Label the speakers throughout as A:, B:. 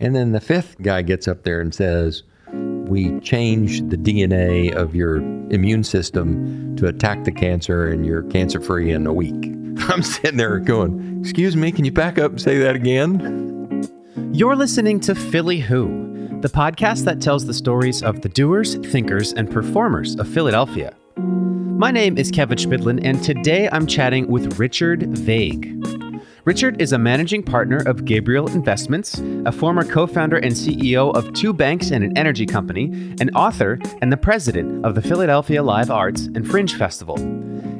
A: And then the fifth guy gets up there and says, We changed the DNA of your immune system to attack the cancer and you're cancer free in a week. I'm sitting there going, Excuse me, can you back up and say that again?
B: You're listening to Philly Who, the podcast that tells the stories of the doers, thinkers, and performers of Philadelphia. My name is Kevin Spidlin, and today I'm chatting with Richard Vague. Richard is a managing partner of Gabriel Investments, a former co founder and CEO of two banks and an energy company, an author, and the president of the Philadelphia Live Arts and Fringe Festival.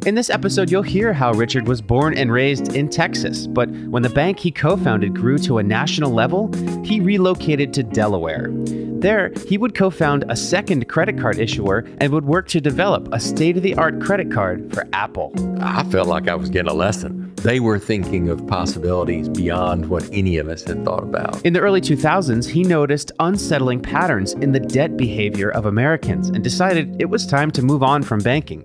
B: In this episode, you'll hear how Richard was born and raised in Texas, but when the bank he co founded grew to a national level, he relocated to Delaware. There, he would co found a second credit card issuer and would work to develop a state of the art credit card for Apple.
A: I felt like I was getting a lesson. They were thinking of possibilities beyond what any of us had thought about.
B: In the early 2000s, he noticed unsettling patterns in the debt behavior of Americans and decided it was time to move on from banking.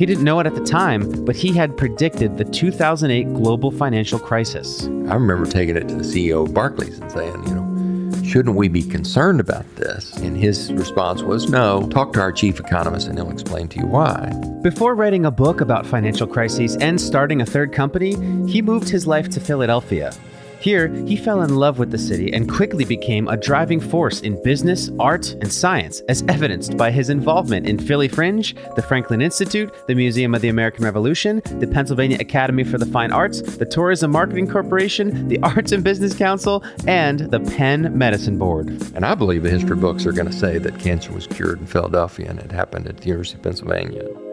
B: He didn't know it at the time, but he had predicted the 2008 global financial crisis.
A: I remember taking it to the CEO of Barclays and saying, you know, shouldn't we be concerned about this? And his response was, no, talk to our chief economist and he'll explain to you why.
B: Before writing a book about financial crises and starting a third company, he moved his life to Philadelphia. Here, he fell in love with the city and quickly became a driving force in business, art, and science, as evidenced by his involvement in Philly Fringe, the Franklin Institute, the Museum of the American Revolution, the Pennsylvania Academy for the Fine Arts, the Tourism Marketing Corporation, the Arts and Business Council, and the Penn Medicine Board.
A: And I believe the history books are going to say that cancer was cured in Philadelphia and it happened at the University of Pennsylvania.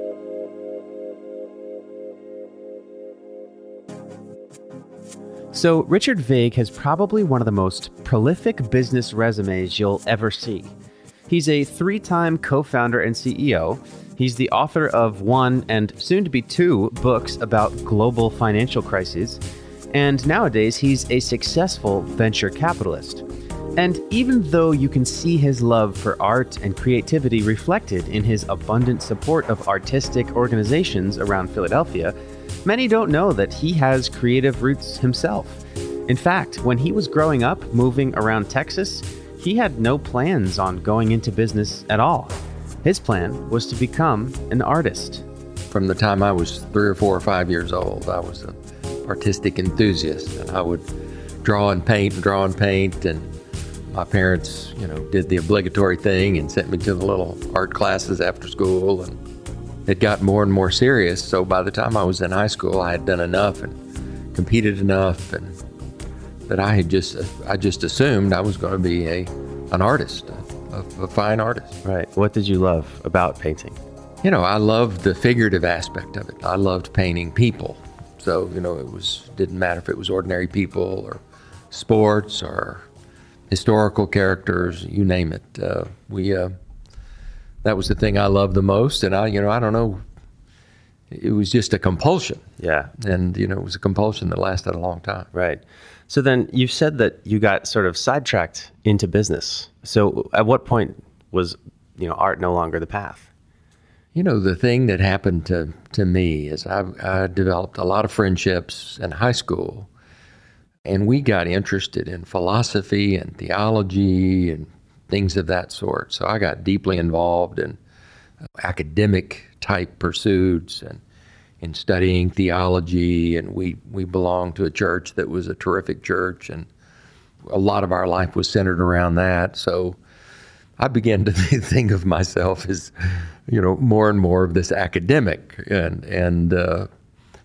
B: So, Richard Vague has probably one of the most prolific business resumes you'll ever see. He's a three time co founder and CEO. He's the author of one and soon to be two books about global financial crises. And nowadays, he's a successful venture capitalist. And even though you can see his love for art and creativity reflected in his abundant support of artistic organizations around Philadelphia, Many don't know that he has creative roots himself. In fact, when he was growing up, moving around Texas, he had no plans on going into business at all. His plan was to become an artist.
A: From the time I was three or four or five years old, I was an artistic enthusiast, and I would draw and paint and draw and paint. And my parents, you know, did the obligatory thing and sent me to the little art classes after school. And it got more and more serious. So by the time I was in high school, I had done enough and competed enough, and that I had just I just assumed I was going to be a an artist, a, a fine artist.
B: Right. What did you love about painting?
A: You know, I loved the figurative aspect of it. I loved painting people. So you know, it was didn't matter if it was ordinary people or sports or historical characters, you name it. Uh, we uh, that was the thing I loved the most. And I, you know, I don't know, it was just a compulsion.
B: Yeah.
A: And, you know, it was a compulsion that lasted a long time.
B: Right. So then you said that you got sort of sidetracked into business. So at what point was, you know, art no longer the path?
A: You know, the thing that happened to, to me is I, I developed a lot of friendships in high school. And we got interested in philosophy and theology and things of that sort. So I got deeply involved in academic type pursuits and in studying theology. And we, we belonged to a church that was a terrific church, and a lot of our life was centered around that. So I began to think of myself as, you know, more and more of this academic. And, and uh,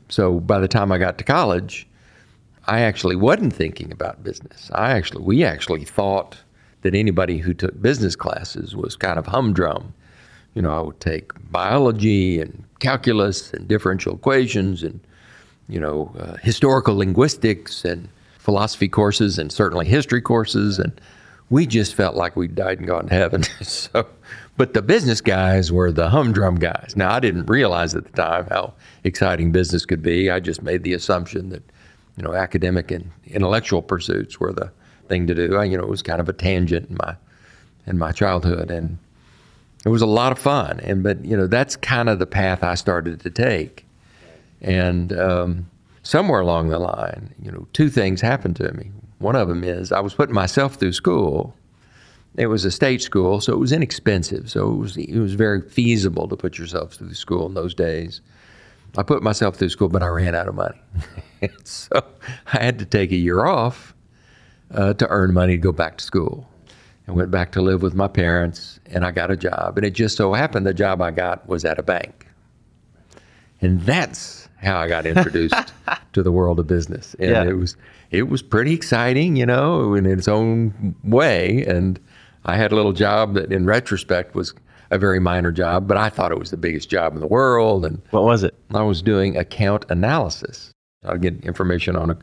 A: so by the time I got to college, I actually wasn't thinking about business. I actually, we actually thought that anybody who took business classes was kind of humdrum. You know, I would take biology and calculus and differential equations and, you know, uh, historical linguistics and philosophy courses and certainly history courses. And we just felt like we'd died and gone to heaven. so, but the business guys were the humdrum guys. Now, I didn't realize at the time how exciting business could be. I just made the assumption that, you know, academic and intellectual pursuits were the thing to do. I, you know, it was kind of a tangent in my in my childhood, and it was a lot of fun. And but you know, that's kind of the path I started to take. And um, somewhere along the line, you know, two things happened to me. One of them is I was putting myself through school. It was a state school, so it was inexpensive. So it was it was very feasible to put yourself through school in those days. I put myself through school, but I ran out of money, so I had to take a year off uh, to earn money to go back to school. I went back to live with my parents, and I got a job. And it just so happened the job I got was at a bank, and that's how I got introduced to the world of business. And
B: Yeah.
A: it was it was pretty exciting, you know, in its own way. And I had a little job that, in retrospect, was a very minor job, but I thought it was the biggest job in the world. And
B: What was it?
A: I was doing account analysis. I'd get information on a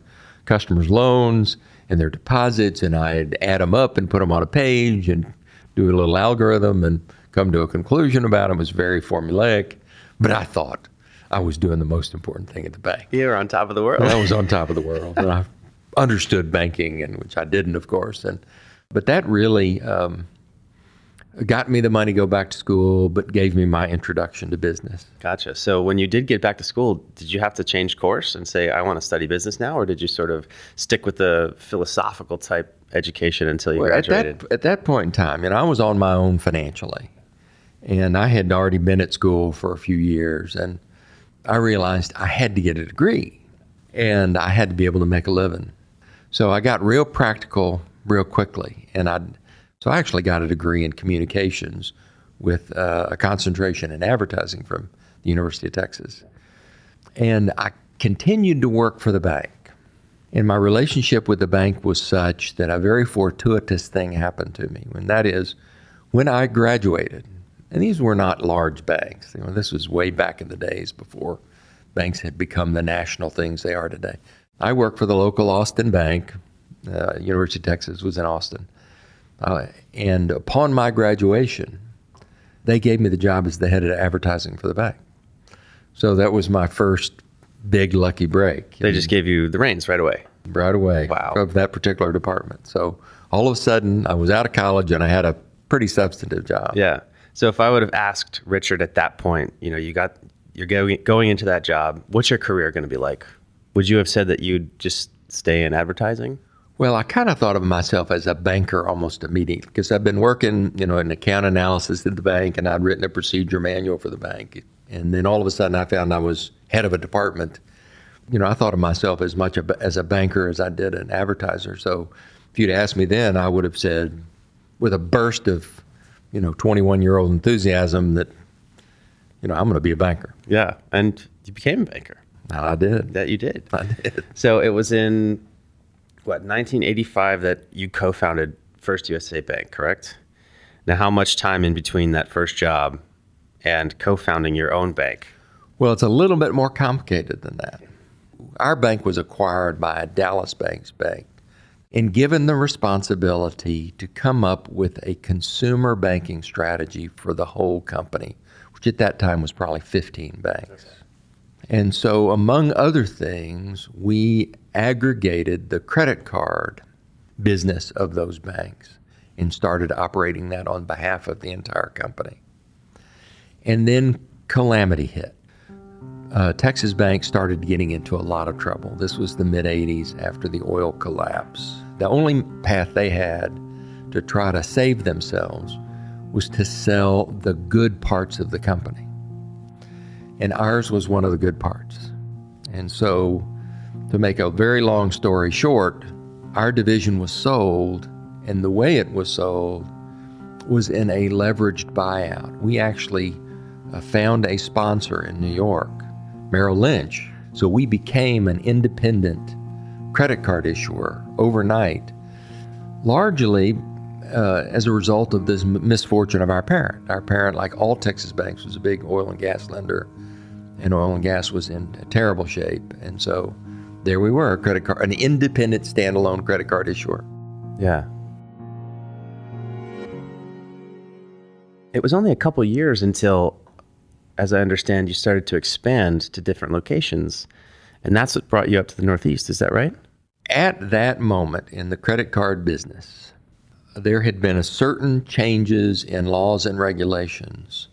A: customer's loans and their deposits, and I'd add them up and put them on a page and do a little algorithm and come to a conclusion about them. It was very formulaic, but I thought I was doing the most important thing at the bank.
B: You were on top of the world.
A: I was on top of the world, and I understood banking, and which I didn't, of course. And but that really um, got me the money to go back to school, but gave me my introduction to business.
B: Gotcha. So when you did get back to school, did you have to change course and say, I want to study business now? Or did you sort of stick with the philosophical type education until you
A: Well, at
B: graduated?
A: that at that point in time, you know, I was on my own financially, and I had already been at school for a few years, and I realized I had to get a degree, and I had to be able to make a living. So I got real practical real quickly, and I so I actually got a degree in communications with uh, a concentration in advertising from the University of Texas, and I continued to work for the bank. And my relationship with the bank was such that a very fortuitous thing happened to me. And that is, when I graduated, and these were not large banks. You know, this was way back in the days before banks had become the national things they are today. I worked for the local Austin bank. Uh, University of Texas was in Austin. Uh, and upon my graduation, they gave me the job as the head of advertising for the bank. So that was my first big lucky break
B: they just gave you the reins right away.
A: right away
B: Wow.
A: of that particular department. So all of a sudden, I was out of college and I had a pretty substantive job.
B: Yeah. So if I would have asked Richard at that point, you know, you got you're going going into that job, what's your career going to be like? Would you have said that you'd just stay in advertising?
A: Well, I kind of thought of myself as a banker almost immediately because I've been working, you know, in account analysis at the bank, and I'd written a procedure manual for the bank. And then all of a sudden, I found I was head of a department. You know, I thought of myself as much as a banker as I did an advertiser. So, if you'd asked me then, I would have said, with a burst of, you know, 21 year old enthusiasm, that, you know, I'm going to be a banker.
B: Yeah. And you became a banker.
A: I did.
B: That you did.
A: I did.
B: So it was in what 1985 that you co-founded First USA Bank, correct? Now, how much time in between that first job and co-founding your own bank?
A: Well, it's a little bit more complicated than that. Our bank was acquired by a Dallas Banks bank and given the responsibility to come up with a consumer banking strategy for the whole company, which at that time was probably 15 banks. And so, among other things, we aggregated the credit card business of those banks and started operating that on behalf of the entire company. And then calamity hit. Uh, Texas Bank started getting into a lot of trouble. This was the mid 80s after the oil collapse. The only path they had to try to save themselves was to sell the good parts of the company. And ours was one of the good parts. And so, to make a very long story short, our division was sold, and the way it was sold was in a leveraged buyout. We actually uh, found a sponsor in New York, Merrill Lynch. So we became an independent credit card issuer overnight, largely uh, as a result of this misfortune of our parent. Our parent, like all Texas banks, was a big oil and gas lender, and oil and gas was in a terrible shape. And so there we were, a credit card, an independent standalone credit card issuer.
B: Yeah. It was only a couple years until, as I understand, you started to expand to different locations. And that's what brought you up to the Northeast. Is that right?
A: At that moment in the credit card business, there had been a certain changes in laws and regulations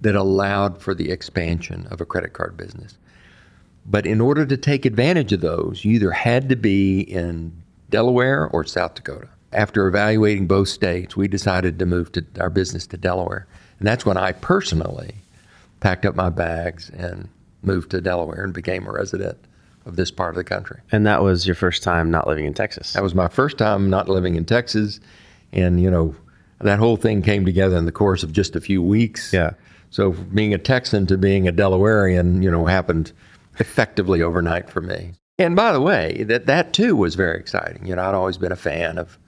A: that allowed for the expansion of a credit card business. But in order to take advantage of those, you either had to be in Delaware or South Dakota. After evaluating both states, we decided to move to our business to Delaware. And that's when I personally packed up my bags and moved to Delaware and became a resident of this part of the country.
B: And that was your first time not living in Texas.
A: That was my first time not living in Texas. And, you know, that whole thing came together in the course of just a few weeks.
B: Yeah.
A: So being a Texan to being a Delawarean, you know, happened effectively overnight for me. And by the way, that that too was very exciting. You know, I'd always been a fan of,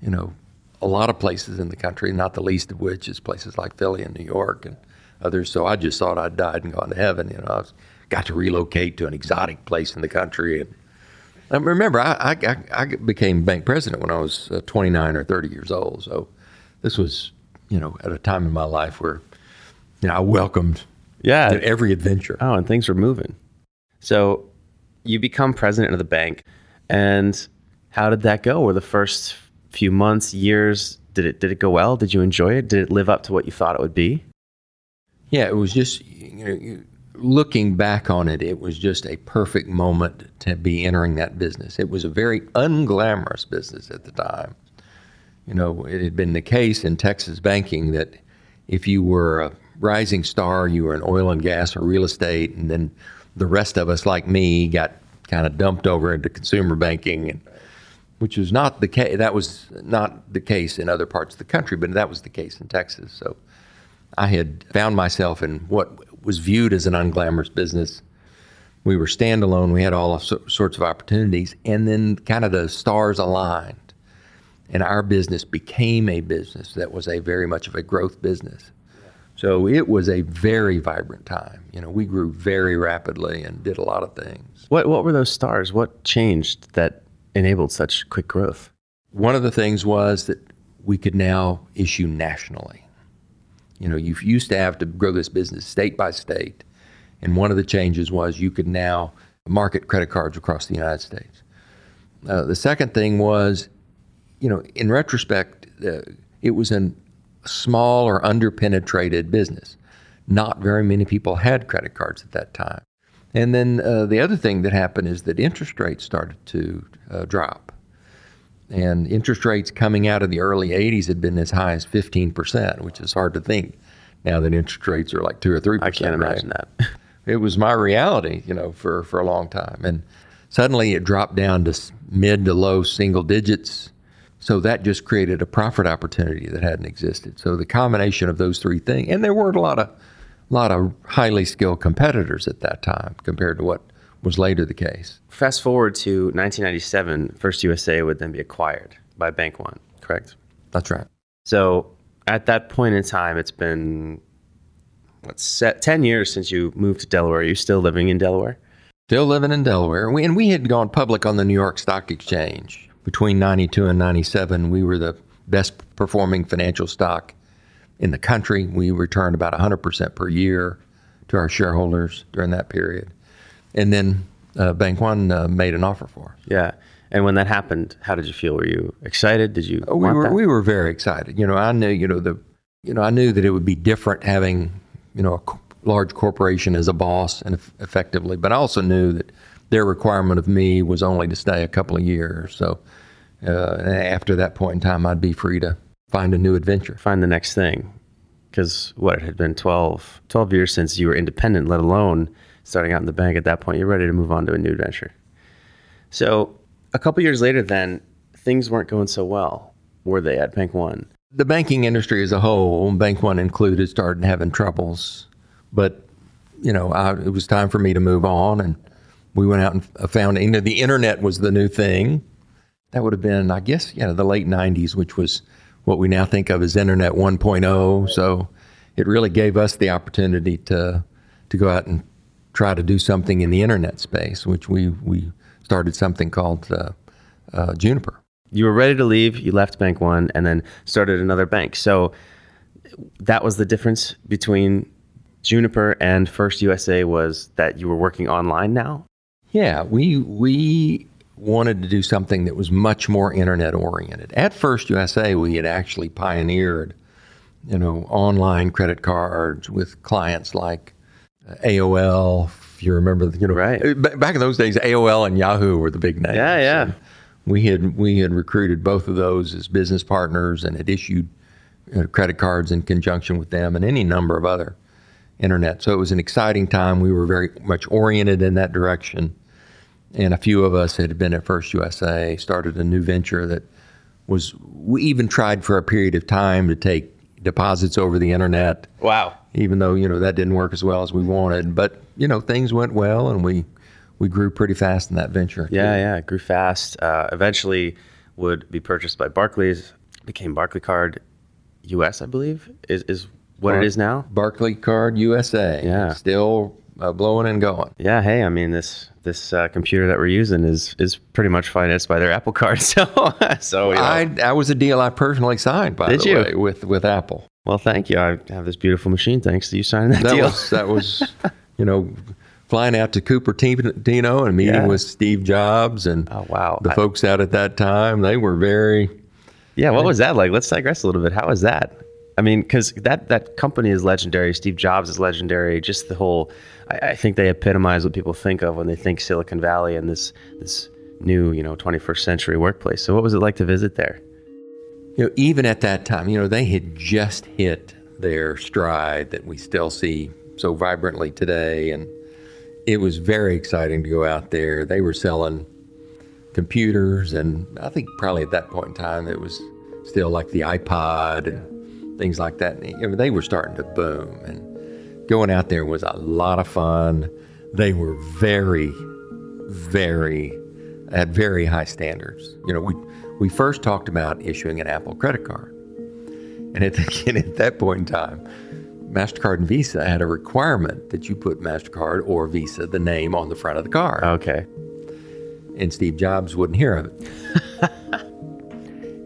A: you know, a lot of places in the country, not the least of which is places like Philly and New York and others. So I just thought I'd died and gone to heaven. You know, I got to relocate to an exotic place in the country. And I remember, I, I, I became bank president when I was uh, 29 or 30 years old. So this was, you know, at a time in my life where, you know, I welcomed
B: yeah.
A: every adventure.
B: Oh, and things were moving. So you become president of the bank. And how did that go? Were the first few months, years, did it did it go well? Did you enjoy it? Did it live up to what you thought it would be?
A: Yeah, it was just you know, looking back on it, it was just a perfect moment to be entering that business. It was a very unglamorous business at the time. You know, it had been the case in Texas banking that if you were a rising star, you were in oil and gas or real estate, and then the rest of us, like me, got kind of dumped over into consumer banking, and, which was not the case. That was not the case in other parts of the country, but that was the case in Texas. So I had found myself in what was viewed as an unglamorous business. We were standalone. We had all sorts of opportunities, and then kind of the stars aligned, and our business became a business that was a very much of a growth business. So it was a very vibrant time. You know, we grew very rapidly and did a lot of things.
B: What what were those stars? What changed that enabled such quick growth?
A: One of the things was that we could now issue nationally. You know, you used to have to grow this business state by state, and one of the changes was you could now market credit cards across the United States. Uh, the second thing was, you know, in retrospect, uh, it was an small or underpenetrated business. Not very many people had credit cards at that time. And then uh, the other thing that happened is that interest rates started to uh, drop. And interest rates coming out of the early 80s had been as high as 15%, which is hard to think now that interest rates are like 2 or 3%.
B: I can't imagine
A: right?
B: that.
A: it was my reality, you know, for, for a long time. And suddenly it dropped down to mid to low single digits so that just created a profit opportunity that hadn't existed. So the combination of those three things, and there weren't a lot of, lot of highly skilled competitors at that time compared to what was later the case.
B: Fast forward to 1997, First USA would then be acquired by Bank One, correct?
A: That's right.
B: So at that point in time, it's been what's set 10 years since you moved to Delaware. Are you still living in Delaware?
A: Still living in Delaware. We, and we had gone public on the New York Stock Exchange between 92 and 97, we were the best performing financial stock in the country. We returned about 100% per year to our shareholders during that period. And then uh, Bank One uh, made an offer for us.
B: Yeah. And when that happened, how did you feel? Were you excited? Did you?
A: Oh, we were. That? We were very excited. You know, I knew. You know the. You know, I knew that it would be different having, you know, a large corporation as a boss and effectively, but I also knew that their requirement of me was only to stay a couple of years. So uh, after that point in time, I'd be free to find a new adventure.
B: Find the next thing. Because what, it had been 12, 12 years since you were independent, let alone starting out in the bank at that point. You're ready to move on to a new adventure. So a couple years later, then, things weren't going so well, were they, at Bank One?
A: The banking industry as a whole, Bank One included, started having troubles. But, you know, I, it was time for me to move on and – we went out and found you know, the internet was the new thing. That would have been, I guess, you know, the late 90s, which was what we now think of as Internet 1.0. So it really gave us the opportunity to to go out and try to do something in the internet space, which we we started something called uh, uh, Juniper.
B: You were ready to leave. You left Bank One and then started another bank. So that was the difference between Juniper and First USA was that you were working online now.
A: Yeah, we we wanted to do something that was much more internet oriented. At First USA, we had actually pioneered, you know, online credit cards with clients like AOL. If you remember, you know,
B: right.
A: back in those days, AOL and Yahoo were the big names.
B: Yeah, yeah.
A: we had we had recruited both of those as business partners and had issued uh, credit cards in conjunction with them and any number of other internet. So it was an exciting time. We were very much oriented in that direction. And a few of us had been at First USA, started a new venture that was, we even tried for a period of time to take deposits over the internet.
B: Wow.
A: Even though, you know, that didn't work as well as we wanted. But, you know, things went well and we, we grew pretty fast in that venture.
B: Yeah, yeah, it grew fast. Uh, eventually would be purchased by Barclays, became Barclaycard US, I believe, is, is what Bar- it is now.
A: Barclaycard USA.
B: Yeah.
A: Still uh, blowing and going.
B: Yeah. Hey, I mean this this uh, computer that we're using is is pretty much financed by their Apple Card. So so you know.
A: I that was a deal I personally signed by
B: Did you?
A: way with with Apple.
B: Well, thank you. I have this beautiful machine thanks to you signing that,
A: That
B: deal.
A: was that was you know flying out to Cupertino and meeting
B: Yeah.
A: with Steve Jobs and
B: oh wow.
A: the
B: I-
A: folks out at that time. They were very
B: yeah. What was that like? Let's digress a little bit. How was that? I mean, because that that company is legendary. Steve Jobs is legendary. Just the whole. I, I think they epitomize what people think of when they think Silicon Valley and this this new you know 21st century workplace. So what was it like to visit there?
A: you know, even at that time, you know, they had just hit their stride that we still see so vibrantly today. And it was very exciting to go out there. They were selling computers, and I think probably at that point in time, it was still like the iPod and things like that. And, you know, they were starting to boom. And going out there was a lot of fun. They were very, very, at very high standards. You know, we, we first talked about issuing an Apple credit card. And at, the, and at that point in time, MasterCard and Visa had a requirement that you put MasterCard or Visa, the name, on the front of the card.
B: Okay.
A: And Steve Jobs wouldn't hear of it.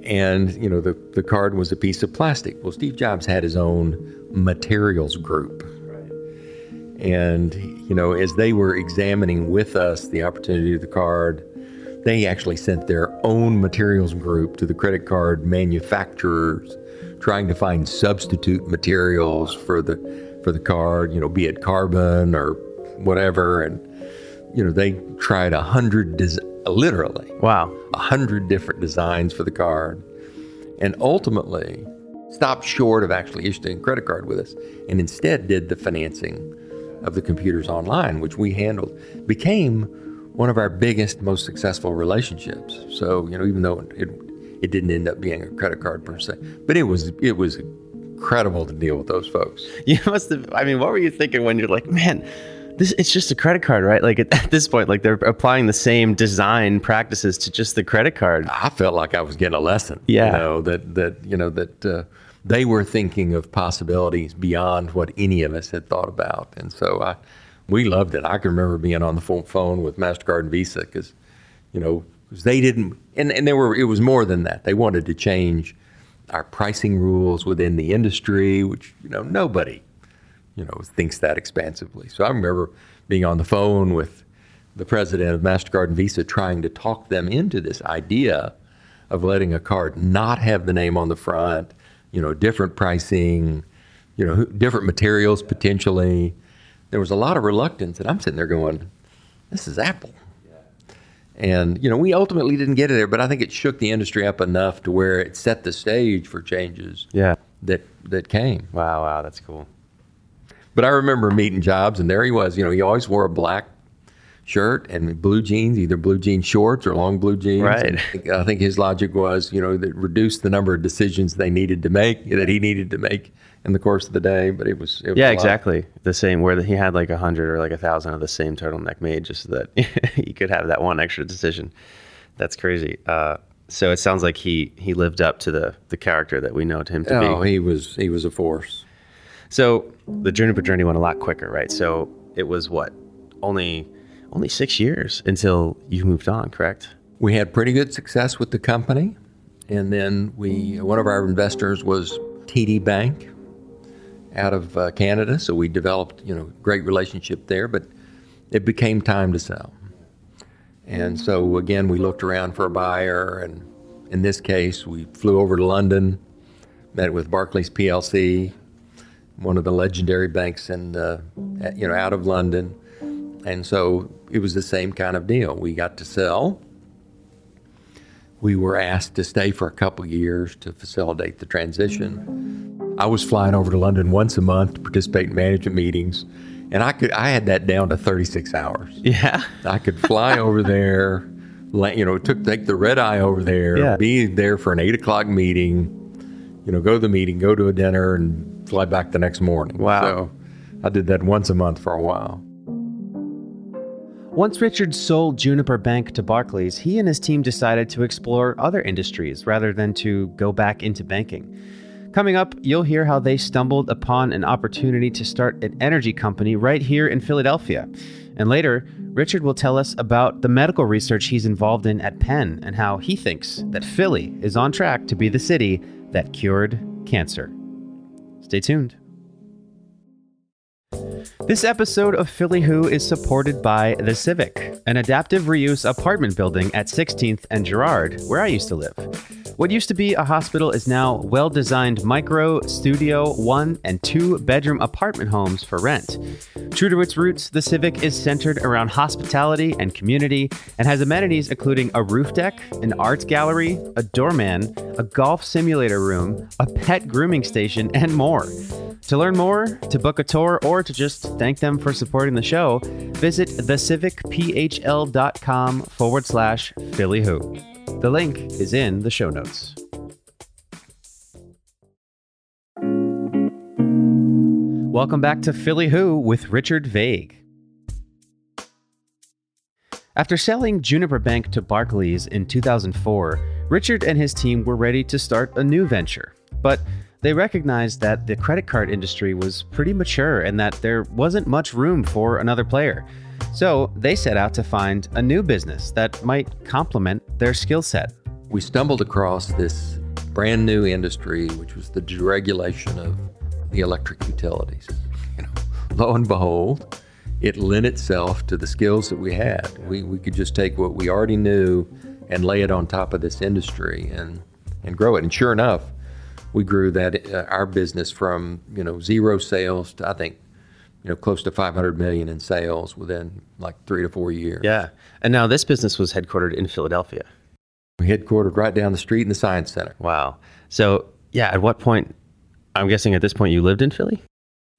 A: and, you know, the, the card was a piece of plastic. Well, Steve Jobs had his own materials group. And, you know, as they were examining with us the opportunity of the card, they actually sent their own materials group to the credit card manufacturers trying to find substitute materials for the for the card, you know, be it carbon or whatever and you know, they tried a hundred des- literally
B: Wow.
A: a hundred different designs for the card, and ultimately stopped short of actually issuing a credit card with us, and instead did the financing of the computers online, which we handled, became one of our biggest, most successful relationships. So you know, even though it it didn't end up being a credit card per se, but it was it was incredible to deal with those folks.
B: You must have. I mean, what were you thinking when you're like, man, this it's just a credit card, right? Like at, at this point, like they're applying the same design practices to just the credit card.
A: I felt like I was getting a lesson.
B: Yeah.
A: You know, that, that, you know, that uh, they were thinking of possibilities beyond what any of us had thought about. And so I, we loved it. I can remember being on the phone with MasterCard and Visa because, you know, 'cause they didn't, and, and there were, it was more than that. They wanted to change our pricing rules within the industry, which, you know, nobody, you know, thinks that expansively. So I remember being on the phone with the president of MasterCard and Visa trying to talk them into this idea of letting a card not have the name on the front, you know, different pricing, you know, different materials potentially. There was a lot of reluctance, and I'm sitting there going, this is Apple. And, you know, we ultimately didn't get it there, but I think it shook the industry up enough to where it set the stage for changes
B: Yeah.
A: that, that came.
B: Wow. Wow. That's cool.
A: But I remember meeting Jobs, and there he was. You know, he always wore a black shirt and blue jeans, either blue jean shorts or long blue jeans.
B: Right.
A: And I think- his logic was, you know, that reduced the number of decisions they needed to make, that he needed to make in the course of the day. But it was, it was
B: Yeah, exactly. The same where he had like a hundred or like a thousand of the same turtleneck made, just so that he could have that one extra decision. That's crazy. Uh, so it sounds like he he lived up to the the character that we know him to
A: Oh,
B: be.
A: he was he was a force.
B: So the journey Juniper journey went a lot quicker, right? So it was what only only six years until you moved on, correct?
A: We had pretty good success with the company, and then we one of our investors was TD Bank out of uh, Canada, so we developed you know great relationship there. But it became time to sell, and so again we looked around for a buyer, and in this case we flew over to London, met with Barclays PLC, one of the legendary banks in uh, you know out of London, and so it was the same kind of deal. We got to sell we were asked to stay for a couple years to facilitate the transition. I was flying over to London once a month to participate in management meetings, and I could I had that down to 36 hours.
B: Yeah.
A: I could fly over there, you know, took take the red eye over there, yeah. be there for an eight o'clock meeting, you know, go to the meeting, go to a dinner, and fly back the next morning.
B: Wow.
A: So I did that once a month for a while.
B: Once Richard sold Juniper Bank to Barclays, he and his team decided to explore other industries rather than to go back into banking. Coming up, you'll hear how they stumbled upon an opportunity to start an energy company right here in Philadelphia. And later, Richard will tell us about the medical research he's involved in at Penn and how he thinks that Philly is on track to be the city that cured cancer. Stay tuned. This episode of Philly Who is supported by The Civic, an adaptive reuse apartment building at 16th and Girard, where I used to live. What used to be a hospital is now well designed micro, studio, one, and two bedroom apartment homes for rent. True to its roots, the Civic is centered around hospitality and community and has amenities including a roof deck, an art gallery, a doorman, a golf simulator room, a pet grooming station, and more. To learn more, to book a tour, or to just thank them for supporting the show, visit thecivicphl.com forward slash Philly Who. The link is in the show notes. Welcome back to Philly Who with Richard Vague. After selling Juniper Bank to Barclays in 2004, Richard and his team were ready to start a new venture. But they recognized that the credit card industry was pretty mature and that there wasn't much room for another player. So they set out to find a new business that might complement their skill set.
A: We stumbled across this brand new industry, which was the deregulation of the electric utilities. You know, lo and behold, it lent itself to the skills that we had. We, we could just take what we already knew and lay it on top of this industry and, and grow it. And sure enough, we grew that uh, our business from you know zero sales to I think you know close to 500 million in sales within like three to four years.
B: Yeah, and now this business was headquartered in Philadelphia.
A: We headquartered right down the street in the Science Center.
B: Wow. So yeah, at what point? I'm guessing at this point you lived in Philly.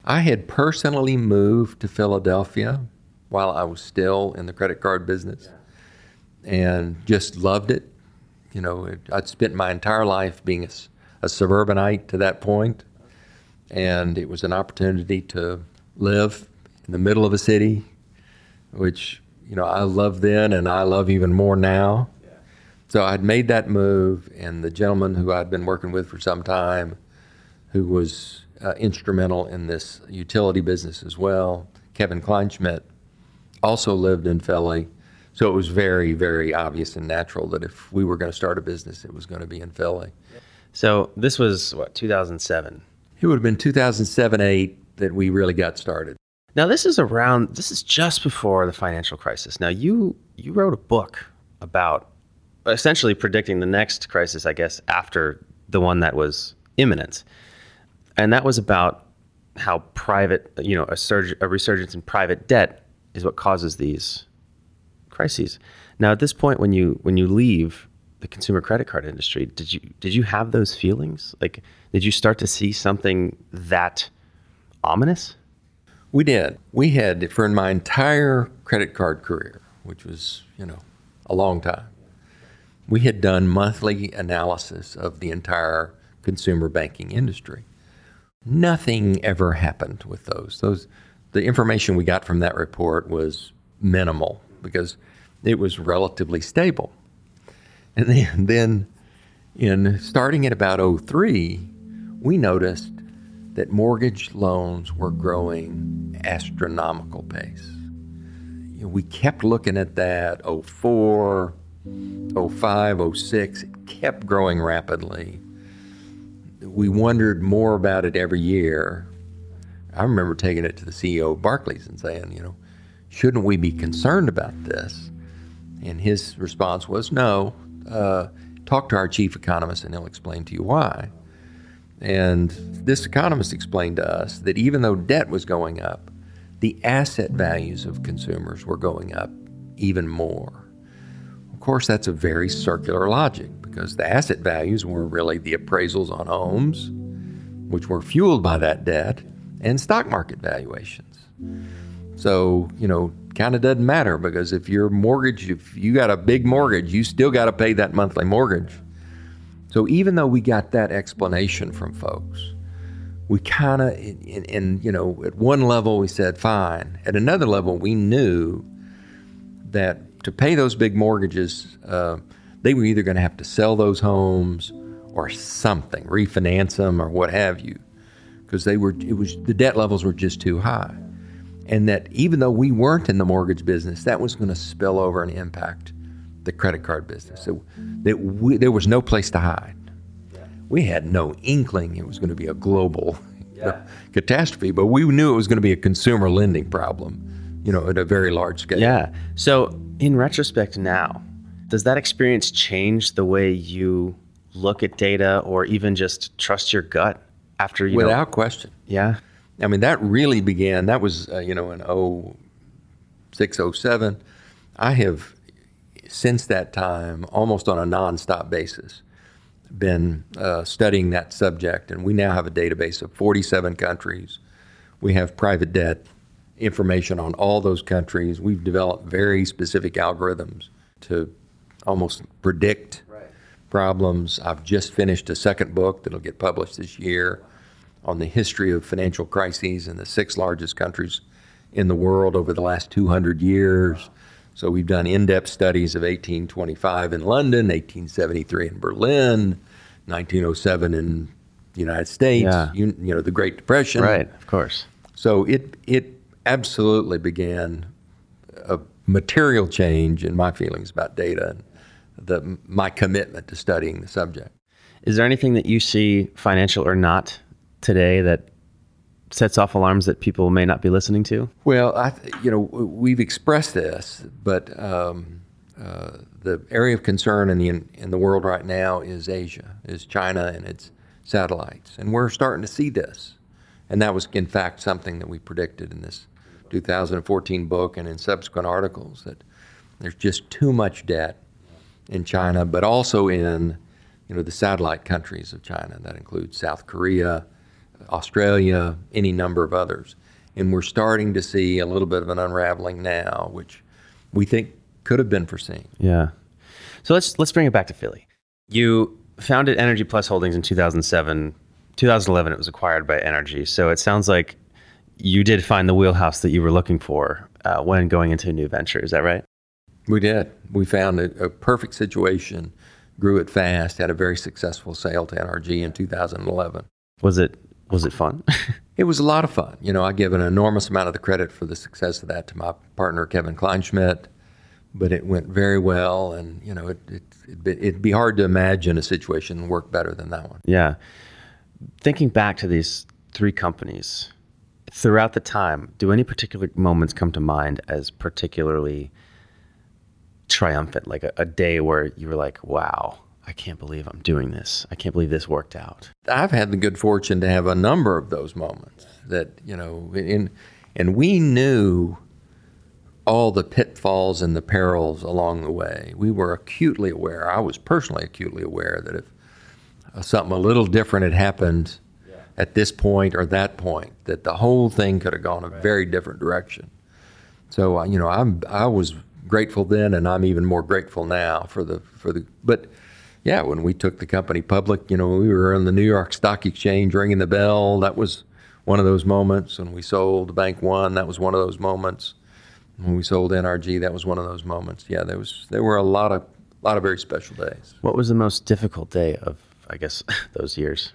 A: I had personally moved to Philadelphia while I was still in the credit card business, and just loved it. You know, I'd spent my entire life being a a suburbanite to that point, and it was an opportunity to live in the middle of a city, which you know I loved then and I love even more now. So I'd made that move, and the gentleman who I'd been working with for some time, who was uh, instrumental in this utility business as well, Kevin Kleinschmidt, also lived in Philly. So it was very, very obvious and natural that if we were going to start a business, it was going to be in Philly.
B: So this was what 2007.
A: It would have been 2007 8 that we really got started.
B: Now this is around this is just before the financial crisis. Now you you wrote a book about essentially predicting the next crisis, I guess, after the one that was imminent. And that was about how private, you know, a surge a resurgence in private debt is what causes these crises. Now at this point when you when you leave the consumer credit card industry. Did you did you have those feelings? Like, did you start to see something that ominous?
A: We did. We had for my entire credit card career, which was you know a long time. We had done monthly analysis of the entire consumer banking industry. Nothing ever happened with those. Those the information we got from that report was minimal because it was relatively stable. And then, then in starting at about 03, we noticed that mortgage loans were growing astronomical pace. You know, we kept looking at that 04, 05, 06, it kept growing rapidly. We wondered more about it every year. I remember taking it to the CEO of Barclays and saying, you know, shouldn't we be concerned about this? And his response was, no, uh, talk to our chief economist and he'll explain to you why. And this economist explained to us that even though debt was going up, the asset values of consumers were going up even more. Of course, that's a very circular logic because the asset values were really the appraisals on homes, which were fueled by that debt, and stock market valuations. So, you know, kind of doesn't matter because if your mortgage, if you got a big mortgage, you still got to pay that monthly mortgage. So even though we got that explanation from folks, we kind of, and you know, at one level we said fine. At another level, we knew that to pay those big mortgages, uh, they were either going to have to sell those homes or something, refinance them or what have you, because they were. It was the debt levels were just too high, and that even though we weren't in the mortgage business, that was going to spill over and impact the credit card business. So that we, there was no place to hide. We had no inkling it was going to be a global catastrophe, but we knew it was going to be a consumer lending problem, you know, at a very large scale.
B: Yeah. So in retrospect now, does that experience change the way you look at data or even just trust your gut after you
A: Without know, question.
B: Yeah.
A: I mean, that really began, that was, uh, you know, in 06, 07. I have since that time, almost on a nonstop basis, been uh, studying that subject. And we now have a database of 47 countries. We have private debt information on all those countries. We've developed very specific algorithms to almost predict right. problems. I've just finished a second book that'll get published this year on the history of financial crises in the six largest countries in the world over the last 200 years. So we've done in-depth studies of 1825 in London, 1873 in Berlin, 1907 in the United States. Yeah. You, you know the Great Depression.
B: Right, of course.
A: So it it absolutely began a material change in my feelings about data and the, my commitment to studying the subject.
B: Is there anything that you see, financial or not, today that sets off alarms that people may not be listening to?
A: Well, I, you know, we've expressed this, but um, uh, the area of concern in the in the world right now is Asia, is China and its satellites, and we're starting to see this, and that was in fact something that we predicted in this 2014 book and in subsequent articles that there's just too much debt in China, but also in you know the satellite countries of China that includes South Korea. Australia, any number of others. And we're starting to see a little bit of an unraveling now, which we think could have been foreseen.
B: Yeah. So let's let's bring it back to Philly. You founded Energy Plus Holdings in 2007. 2011 it was acquired by NRG. So it sounds like you did find the wheelhouse that you were looking for uh, when going into a new venture. Is that right?
A: We did. We found a, a perfect situation, grew it fast, had a very successful sale to NRG in 2011.
B: Was it was it fun?
A: it was a lot of fun. You know, I give an enormous amount of the credit for the success of that to my partner Kevin Kleinschmidt, but it went very well, and you know, it, it it'd, be, it'd be hard to imagine a situation work better than that one.
B: Yeah, thinking back to these three companies throughout the time, do any particular moments come to mind as particularly triumphant, like a, a day where you were like, "Wow." I can't believe I'm doing this. I can't believe this worked out.
A: I've had the good fortune to have a number of those moments that, you know, in, and we knew all the pitfalls and the perils along the way. We were acutely aware, I was personally acutely aware that if something a little different had happened yeah. at this point or that point, that the whole thing could have gone a right. very different direction. So, uh, you know, I'm, I was grateful then and I'm even more grateful now for the, for the, but yeah, when we took the company public, you know, we were on the New York Stock Exchange ringing the bell. That was one of those moments. When we sold Bank One, that was one of those moments. When we sold NRG, that was one of those moments. Yeah, there was there were a lot of a lot of very special days.
B: What was the most difficult day of I guess those years?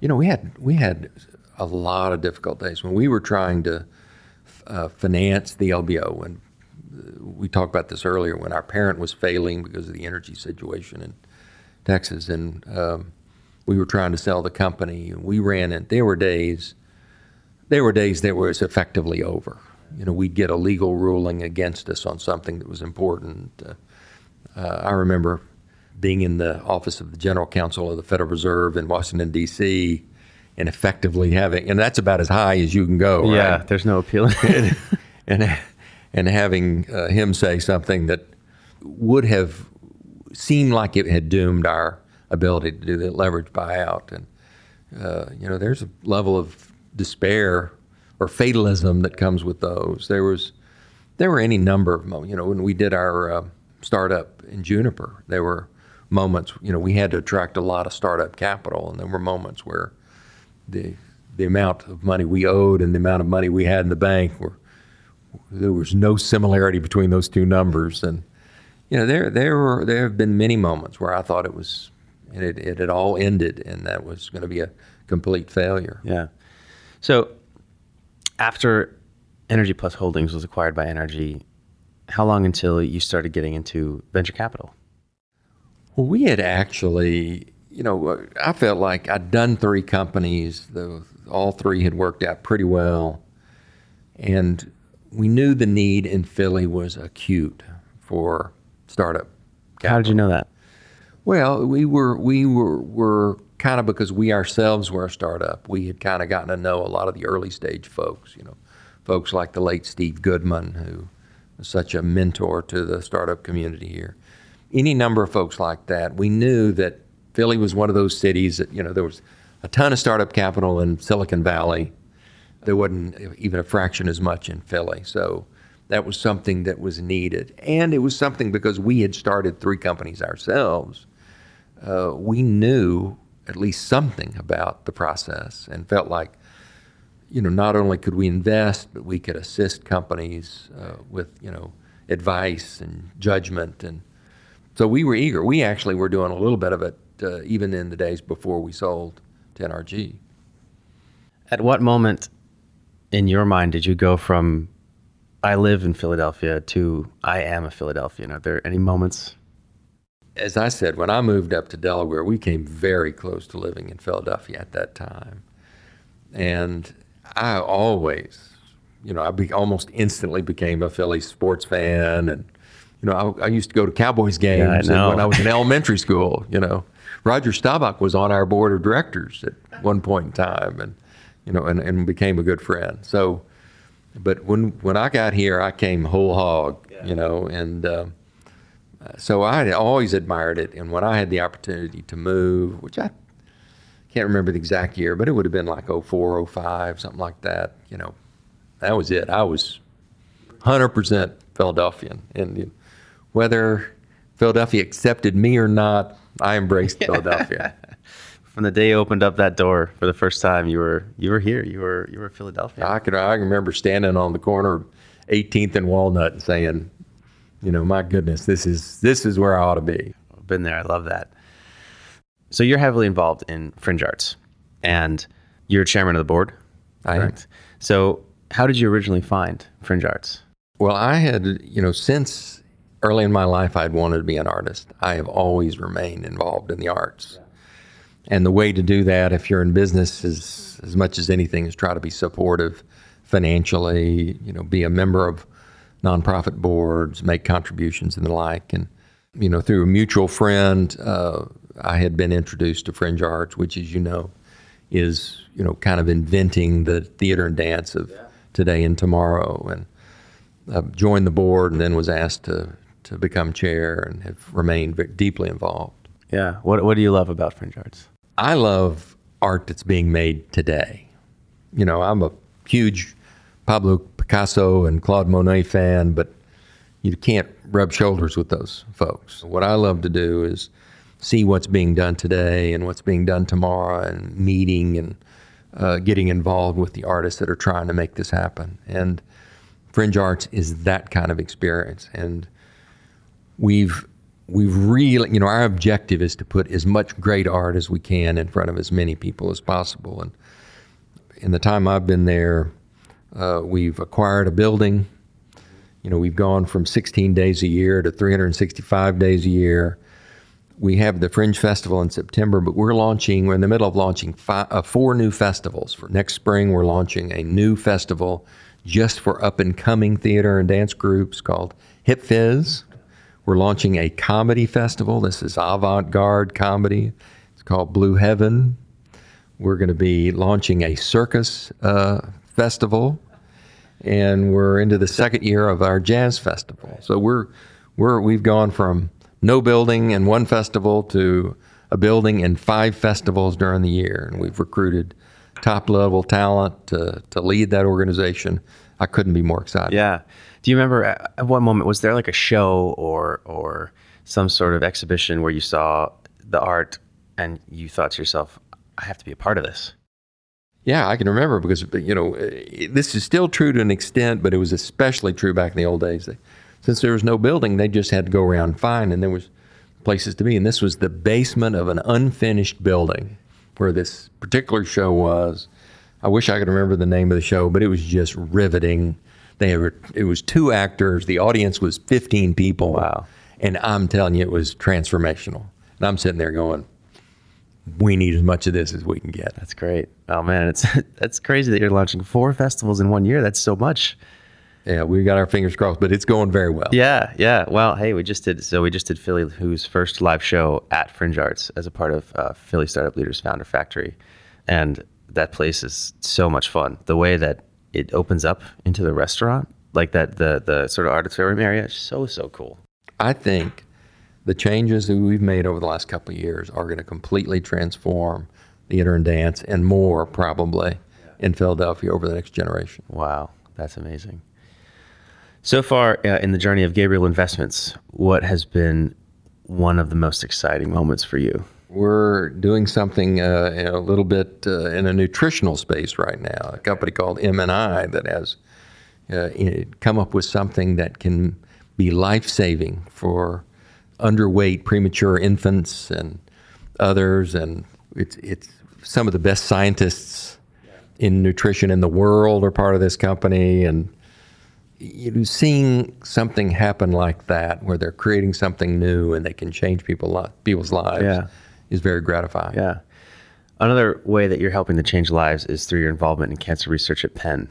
A: You know, we had we had a lot of difficult days when we were trying to uh, finance the LBO. When uh, we talked about this earlier, when our parent was failing because of the energy situation and Texas, and um, we were trying to sell the company. We ran it. There were days, there were days that was effectively over. You know, we'd get a legal ruling against us on something that was important. Uh, uh, I remember being in the office of the General Counsel of the Federal Reserve in Washington D.C. and effectively having, and that's about as high as you can go. Right?
B: Yeah, there's no appeal.
A: and, and and having uh, him say something that would have seemed like it had doomed our ability to do the leverage buyout. And, uh, you know, there's a level of despair or fatalism that comes with those. There was, there were any number of moments, you know, when we did our uh, startup in Juniper, there were moments, you know, we had to attract a lot of startup capital, and there were moments where the the amount of money we owed and the amount of money we had in the bank were there was no similarity between those two numbers, and you know, there there were there have been many moments where I thought it was it it had all ended, and that was going to be a complete failure.
B: Yeah. So after Energy Plus Holdings was acquired by NRG, how long until you started getting into venture capital?
A: Well, we had actually, you know, I felt like I'd done three companies. The, all three had worked out pretty well. And we knew the need in Philly was acute for startup.
B: Capital. How did you know that?
A: Well, we were we were were kind of because we ourselves were a startup. We had kind of gotten to know a lot of the early stage folks. You know, folks like the late Steve Goodman, who was such a mentor to the startup community here any number of folks like that. We knew that Philly was one of those cities that, you know, there was a ton of startup capital in Silicon Valley. There wasn't even a fraction as much in Philly. So that was something that was needed. And it was something because we had started three companies ourselves, uh, we knew at least something about the process and felt like, you know, not only could we invest, but we could assist companies uh, with, you know, advice and judgment and so we were eager. We actually were doing a little bit of it uh, even in the days before we sold to NRG.
B: At what moment in your mind did you go from I live in Philadelphia to I am a Philadelphian? Are there any moments?
A: As I said, when I moved up to Delaware, we came very close to living in Philadelphia at that time. And I always, you know, I be, almost instantly became a Philly sports fan and you know, I, I used to go to Cowboys games
B: yeah,
A: when I was in elementary school. You know, Roger Staubach was on our board of directors at one point in time, and you know, and, and became a good friend. So, but when when I got here, I came whole hog. Yeah. You know, and um, so I had always admired it. And when I had the opportunity to move, which I can't remember the exact year, but it would have been like 04, 05, something like that. You know, that was it. I was 100% Philadelphian, and whether Philadelphia accepted me or not, I embraced Philadelphia.
B: From the day you opened up that door for the first time, you were you were here. You were you were Philadelphia.
A: I can I remember standing on the corner of 18th and Walnut and saying, you know, my goodness, this is this is where I ought to be.
B: I've been there. I love that. So you're heavily involved in Fringe Arts, and you're chairman of the board.
A: I am.
B: So how did you originally find Fringe Arts?
A: Well, I had you know since early in my life, I'd wanted to be an artist. I have always remained involved in the arts. And the way to do that, if you're in business, is as much as anything, is try to be supportive financially, you know, be a member of nonprofit boards, make contributions and the like. And, you know, through a mutual friend, uh, I had been introduced to Fringe Arts, which, as you know, is, you know, kind of inventing the theater and dance of today and tomorrow. And uh, joined the board and then was asked to to become chair and have remained deeply involved.
B: Yeah. What What do you love about Fringe Arts?
A: I love art that's being made today. You know, I'm a huge Pablo Picasso and Claude Monet fan, but you can't rub shoulders with those folks. What I love to do is see what's being done today and what's being done tomorrow, and meeting and uh, getting involved with the artists that are trying to make this happen. And Fringe Arts is that kind of experience, and we've we've really, you know, our objective is to put as much great art as we can in front of as many people as possible. And in the time I've been there, uh, we've acquired a building. You know, we've gone from 16 days a year to 365 days a year. We have the Fringe Festival in September, but we're launching, we're in the middle of launching five, uh, four new festivals. For next spring, we're launching a new festival just for up and coming theater and dance groups called Hip Fizz. We're launching a comedy festival. This is avant garde comedy. It's called Blue Heaven. We're going to be launching a circus uh, festival, and we're into the second year of our jazz festival. So we're we're we've gone from no building and one festival to a building and five festivals during the year, and we've recruited top level talent to, to lead that organization. I couldn't be more excited.
B: Yeah. Do you remember at at one moment was there like a show or or some sort of exhibition where you saw the art and you thought to yourself, I have to be a part of this?
A: Yeah, I can remember because you know eh, this is still true to an extent, but it was especially true back in the old days. Since there was no building, they just had to go around and find, and there was places to be. And this was the basement of an unfinished building where this particular show was. I wish I could remember the name of the show, but it was just riveting. They were, it was two actors. The audience was 15 people.
B: Wow.
A: And I'm telling you, it was transformational. And I'm sitting there going, we need as much of this as we can get.
B: That's great. Oh man, it's that's crazy that you're launching four festivals in one year. That's so much.
A: Yeah, we got our fingers crossed, but it's going very well.
B: Yeah, yeah. Well, hey, we just did so we just did Philly Who's first live show at Fringe Arts as a part of uh, Philly Startup Leaders Founder Factory, and that place is so much fun. The way that it opens up into the restaurant, like that the the sort of auditorium area, is so so cool.
A: I think the changes that we've made over the last couple of years are going to completely transform theater and dance and more probably in Philadelphia over the next generation.
B: Wow, that's amazing. So far uh, in the journey of Gabriel Investments, what has been one of the most exciting moments for you?
A: We're doing something uh, a little bit uh, in a nutritional space right now. A company called M&I that has uh, come up with something that can be life saving for underweight premature infants and others. And it's, it's some of the best scientists in nutrition in the world are part of this company. And you know, seeing something happen like that, where they're creating something new and they can change people people's lives,
B: Yeah.
A: Is very gratifying.
B: Yeah. Another way that you're helping to change lives is through your involvement in cancer research at Penn.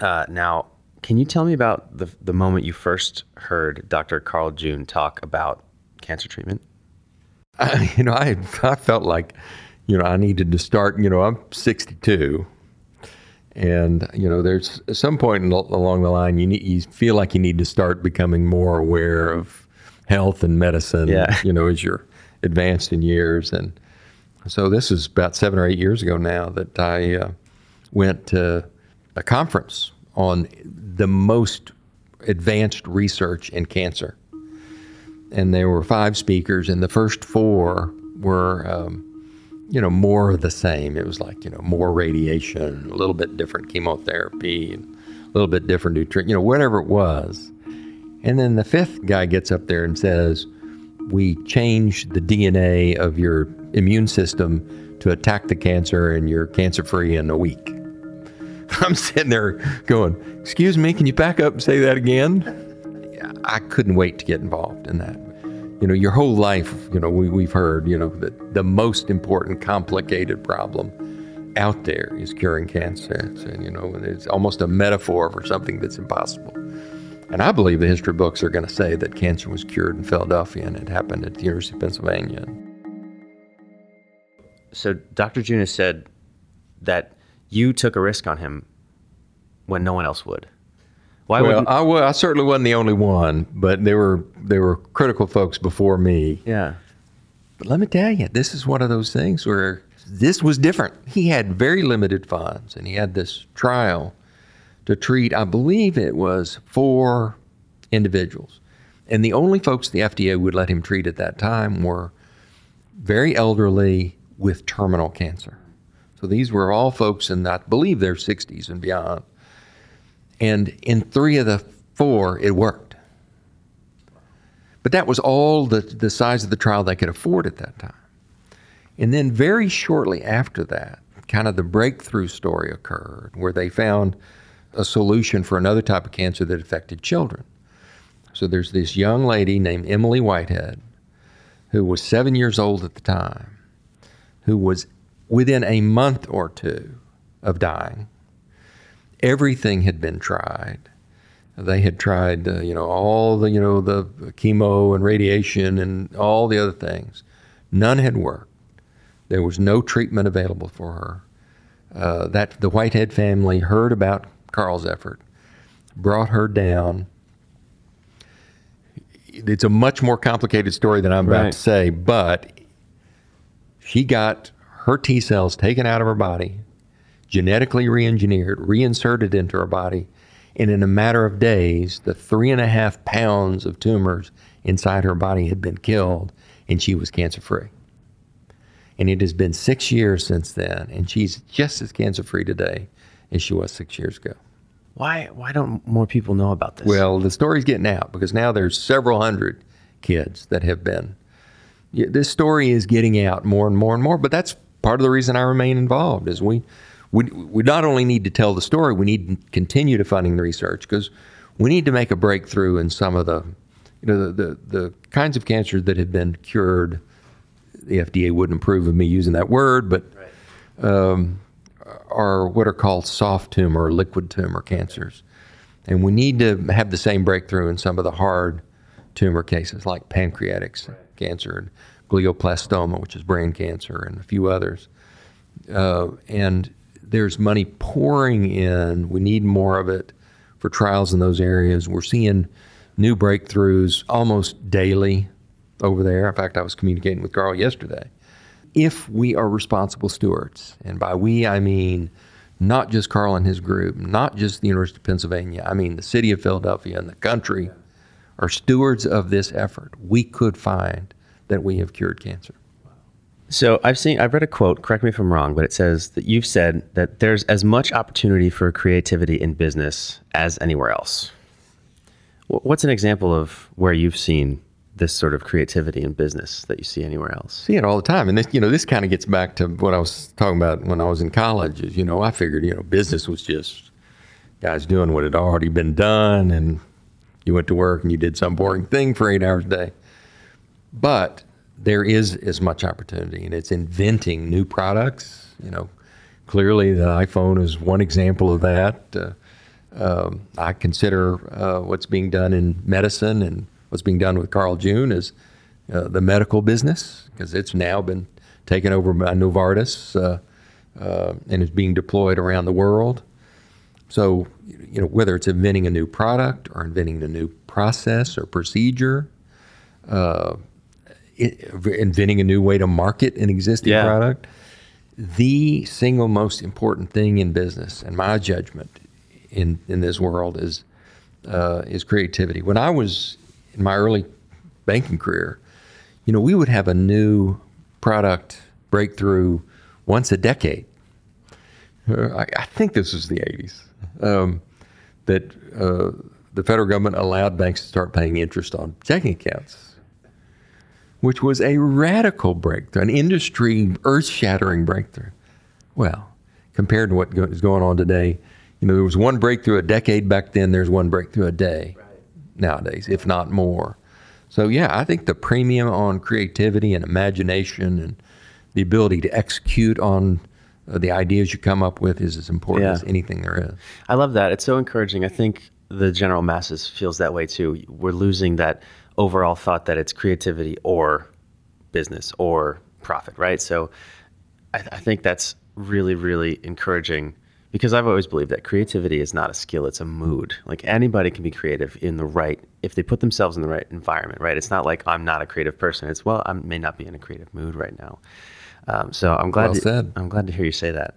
B: Uh, now, can you tell me about the, the moment you first heard Dr. Carl June talk about cancer treatment?
A: I, you know, I I felt like, you know, I needed to start. You know, I'm 62, and you know, there's some point in, along the line you need you feel like you need to start becoming more aware of health and medicine.
B: Yeah.
A: You know, as you're advanced in years, and so this is about seven or eight years ago now that I uh, went to a conference on the most advanced research in cancer and there were five speakers, and the first four were, um, you know, more of the same. It was like, you know, more radiation, a little bit different chemotherapy, a little bit different nutrient, you know, whatever it was. And then the fifth guy gets up there and says, We change the DNA of your immune system to attack the cancer, and you're cancer free in a week. I'm sitting there going, Excuse me, can you back up and say that again? I couldn't wait to get involved in that. You know, your whole life, you know, we, we've heard, you know, that the most important, complicated problem out there is curing cancer. And, you know, it's almost a metaphor for something that's impossible. And I believe the history books are going to say that cancer was cured in Philadelphia and it happened at the University of Pennsylvania.
B: So Dr. June has said that you took a risk on him when no one else would. Why
A: well, I, I certainly wasn't the only one, but there were there were critical folks before me.
B: Yeah.
A: But let me tell you, this is one of those things where this was different. He had very limited funds, and he had this trial to treat. I believe it was four individuals, and the only folks the FDA would let him treat at that time were very elderly with terminal cancer. So these were all folks in, I believe, their 60s and beyond. And in three of the four, it worked. But that was all the, the size of the trial they could afford at that time. And then very shortly after that, kind of the breakthrough story occurred where they found a solution for another type of cancer that affected children. So there's this young lady named Emily Whitehead who was seven years old at the time, who was within a month or two of dying everything had been tried. They had tried, uh, you know, all the, you know, the chemo and radiation and all the other things. None had worked. There was no treatment available for her. Uh, that the Whitehead family heard about Carl's effort, brought her down. it's a much more complicated story than I'm about
B: Right.
A: to say, but she got her T cells taken out of her body, genetically re engineered, reinserted into her body, and in a matter of days, the three and a half pounds of tumors inside her body had been killed, and she was cancer free. And it has been six years since then, and she's just as cancer free today as she was six years ago.
B: Why why don't more people know about this?
A: Well, the story's getting out because now there's several hundred kids that have been. Yeah, This story is getting out more and more and more, but that's part of the reason I remain involved. Is we we we not only need to tell the story, we need to continue to funding the research because we need to make a breakthrough in some of the you know the the, the kinds of cancers that have been cured. The FDA wouldn't approve of me using that word, but um, are what are called soft tumor liquid tumor cancers. And we need to have the same breakthrough in some of the hard tumor cases like pancreatic cancer and glioblastoma, which is brain cancer, and a few others. Uh, and there's money pouring in. We need more of it for trials in those areas. We're seeing new breakthroughs almost daily over there. In fact, I was communicating with Carl yesterday if we are responsible stewards, and by we I mean not just Carl and his group, not just the University of Pennsylvania, I mean the city of Philadelphia and the country are stewards of this effort, we could find that we have cured cancer.
B: So I've seen, I've read a quote. Correct me if I'm wrong, but it says that you've said that there's as much opportunity for creativity in business as anywhere else. What's an example of where you've seen this sort of creativity in business that you see anywhere else?
A: See it all the time, and this you know this kind of gets back to what I was talking about when I was in college. Is you know I figured you know business was just guys doing what had already been done, and you went to work and you did some boring thing for eight hours a day. But there is as much opportunity, and it's inventing new products. You know, clearly the iPhone is one example of that. Uh, um, I consider uh, what's being done in medicine and what's being done with Carl June is uh, the medical business because it's now been taken over by Novartis uh, uh, and is being deployed around the world. So, you know, whether it's inventing a new product or inventing a new process or procedure, uh, inventing a new way to market an existing
B: Yeah.
A: product, the single most important thing in business, in my judgment, in in this world is uh, is creativity. When I was in my early banking career, you know, we would have a new product breakthrough once a decade. Uh, I, I think this was the 80s um, that uh, the federal government allowed banks to start paying interest on checking accounts, which was a radical breakthrough, an industry earth shattering breakthrough. Well, compared to what go- is going on today, you know, there was one breakthrough a decade back then, there's one breakthrough a day nowadays, if not more. So, yeah, I think the premium on creativity and imagination and the ability to execute on uh, the ideas you come up with is as important
B: Yeah.
A: as anything there is.
B: I love that. It's so encouraging. I think the general masses feels that way too. We're losing that overall thought that it's creativity or business or profit, right? So I, I think that's really, really encouraging because I've always believed that creativity is not a skill, it's a mood. Like anybody can be creative in the right, if they put themselves in the right environment, right? It's not like I'm not a creative person. It's, well, I may not be in a creative mood right now. Um, so I'm glad,
A: Well
B: to,
A: said.
B: I'm glad to hear you say that.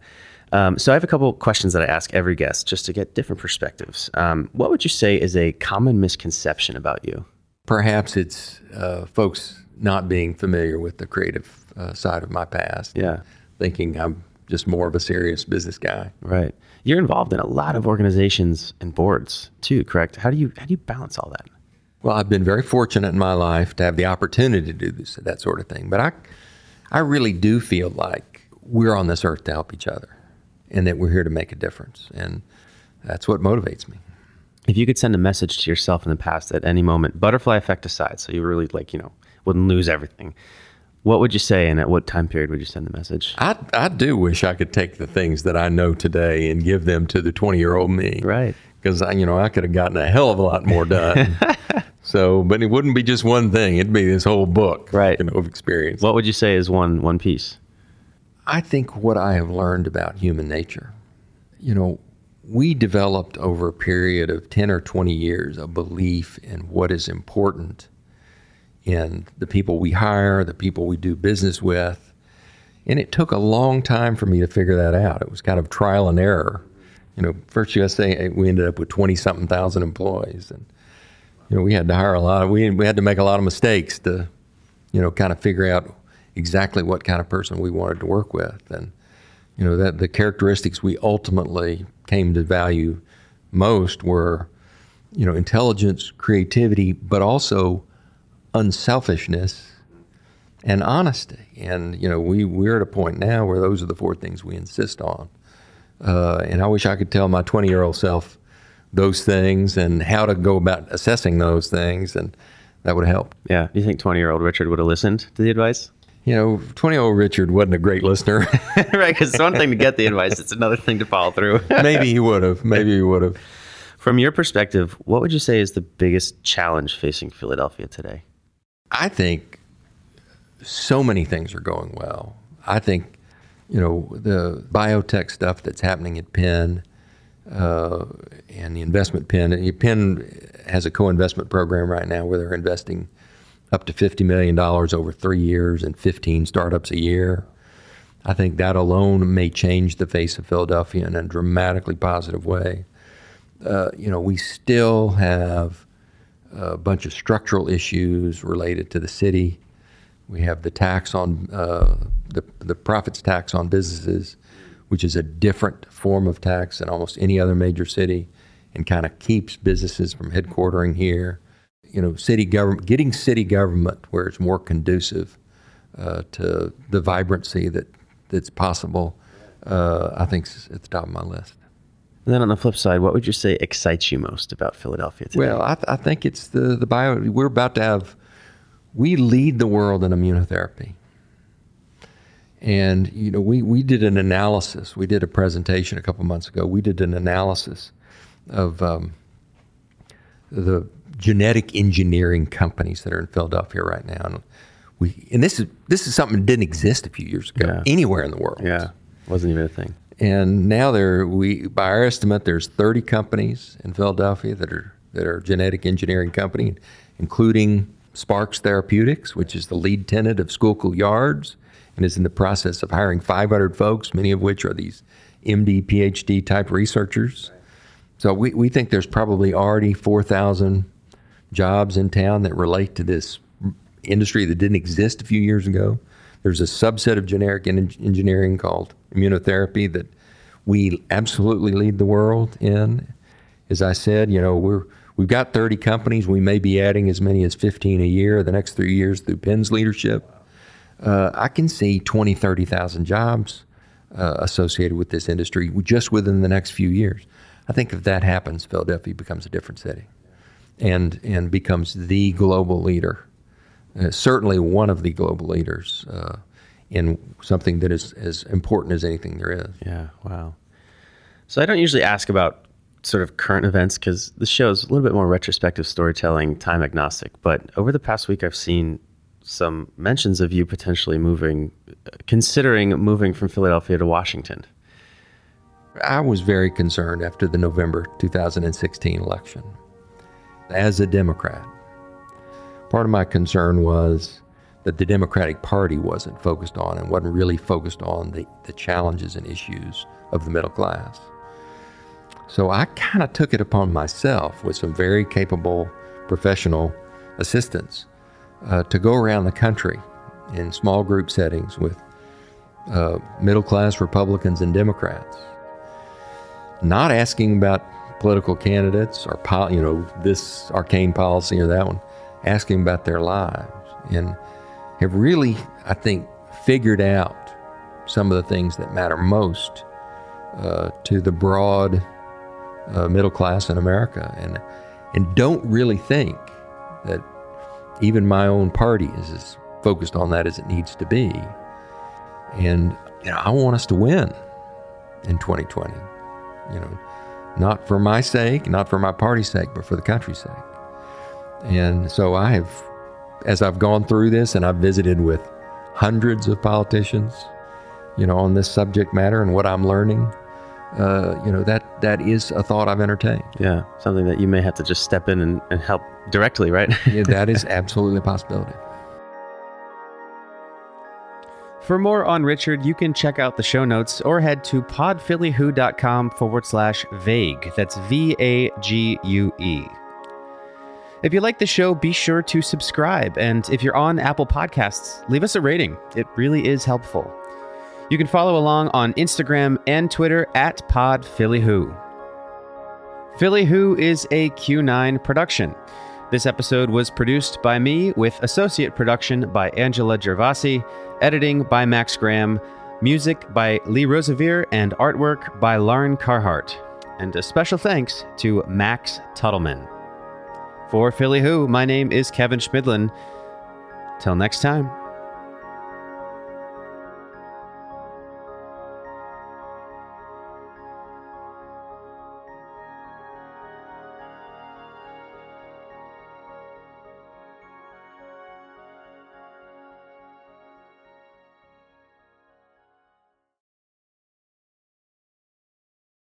B: Um, so I have a couple questions that I ask every guest just to get different perspectives. Um, what would you say is a common misconception about you?
A: Perhaps it's uh, folks not being familiar with the creative uh, side of my past.
B: Yeah.
A: Thinking I'm just more of a serious business guy.
B: Right. You're involved in a lot of organizations and boards too, correct? How do you how do you balance all that?
A: Well, I've been very fortunate in my life to have the opportunity to do this, that sort of thing. But I, I really do feel like we're on this earth to help each other, and that we're here to make a difference, and that's what motivates me.
B: If you could send a message to yourself in the past at any moment, butterfly effect aside, so you really like, you know, wouldn't lose everything. What would you say and at what time period would you send the message?
A: I, I do wish I could take the things that I know today and give them to the 20 year old me.
B: Right.
A: Because, you know, I could have gotten a hell of a lot more done. so, but it wouldn't be just one thing, it'd be this whole book
B: Right.
A: you know, of experience.
B: What would you say is one one piece?
A: I think what I have learned about human nature, you know, we developed over a period of 10 or 20 years a belief in what is important in the people we hire, the people we do business with. And it took a long time for me to figure that out. It was kind of trial and error. You know, First USA, we ended up with 20 something thousand employees. And, you know, we had to hire a lot of, we, we had to make a lot of mistakes to, you know, kind of figure out exactly what kind of person we wanted to work with. And, you know, that the characteristics we ultimately came to value most were, you know, intelligence, creativity, but also unselfishness and honesty. And you know, we we're at a point now where those are the four things we insist on. Uh, and I wish I could tell my 20 year old self those things and how to go about assessing those things, and that would help.
B: Yeah. Do you think 20 year old Richard would have listened to the advice?
A: You know, 20 year old Richard wasn't a great listener.
B: right. Because it's one thing to get the advice, it's another thing to follow through.
A: Maybe he would have. Maybe he would have.
B: From your perspective, what would you say is the biggest challenge facing Philadelphia today?
A: I think so many things are going well. I think, you know, the biotech stuff that's happening at Penn uh, and the investment Penn. Penn has a co-investment program right now where they're investing up to $50 million over three years and 15 startups a year. I think that alone may change the face of Philadelphia in a dramatically positive way. Uh, you know, we still have a bunch of structural issues related to the city. We have the tax on uh, the the profits tax on businesses, which is a different form of tax than almost any other major city, and kind of keeps businesses from headquartering here. You know, city government getting city government where it's more conducive uh, to the vibrancy that that's possible. Uh, I think is at the top of my list.
B: And then on the flip side, what would you say excites you most about Philadelphia today?
A: Well, I, th- I think it's the the bio. We're about to have. We lead the world in immunotherapy. And you know, we we did an analysis. We did a presentation a couple months ago. We did an analysis of um, the genetic engineering companies that are in Philadelphia right now. And we and this is this is something that didn't exist a few years ago
B: Yeah.
A: anywhere in the world.
B: yeah, wasn't even a thing.
A: And now there, we by our estimate, there's 30 companies in Philadelphia that are that are genetic engineering company, including Sparks Therapeutics, which is the lead tenant of Schuylkill Yards, and is in the process of hiring 500 folks, many of which are these MD, PhD type researchers. So we, we think there's probably already 4,000 jobs in town that relate to this industry that didn't exist a few years ago. There's a subset of genetic en- engineering called immunotherapy that we absolutely lead the world in. As I said, you know, we're we've got 30 companies. We may be adding as many as 15 a year the next three years through Penn's leadership. Uh, I can see 20, 30,000 jobs uh, associated with this industry just within the next few years. I think if that happens, Philadelphia becomes a different city and, and becomes the global leader, uh, certainly one of the global leaders uh, in something that is as important as anything there is.
B: Yeah, wow. So I don't usually ask about sort of current events because the show is a little bit more retrospective storytelling, time agnostic. But over the past week, I've seen some mentions of you potentially moving, considering moving from Philadelphia to Washington.
A: I was very concerned after the November 2016 election. As a Democrat, part of my concern was that the Democratic Party wasn't focused on and wasn't really focused on the, the challenges and issues of the middle class. So I kind of took it upon myself with some very capable professional assistants uh, to go around the country in small group settings with uh, middle class Republicans and Democrats not asking about political candidates or you know this arcane policy or that one, asking about their lives, and have really, I think, figured out some of the things that matter most uh, to the broad uh, middle class in America, and and don't really think that even my own party is as focused on that as it needs to be. And you know, I want us to win in 2020 you know, not for my sake, not for my party's sake, but for the country's sake. And so I have, as I've gone through this and I've visited with hundreds of politicians, you know, on this subject matter and what I'm learning, uh, you know that that is a thought I've entertained.
B: Yeah, something that you may have to just step in and, and help directly, right?
A: yeah, that is absolutely a possibility.
B: For more on Richard, you can check out the show notes or head to podphillywho.com forward slash vague. That's V A G U E. If you like the show, be sure to subscribe. And if you're on Apple Podcasts, leave us a rating. It really is helpful. You can follow along on Instagram and Twitter at PodPhillyWho. Philly Who is a Q9 production. This episode was produced by me with associate production by Angela Gervasi, editing by Max Graham, music by Lee Rosevere, and artwork by Lauren Carhart. And a special thanks to Max Tuttleman. For Philly Who, my name is Kevin Schmidlin. Till next time.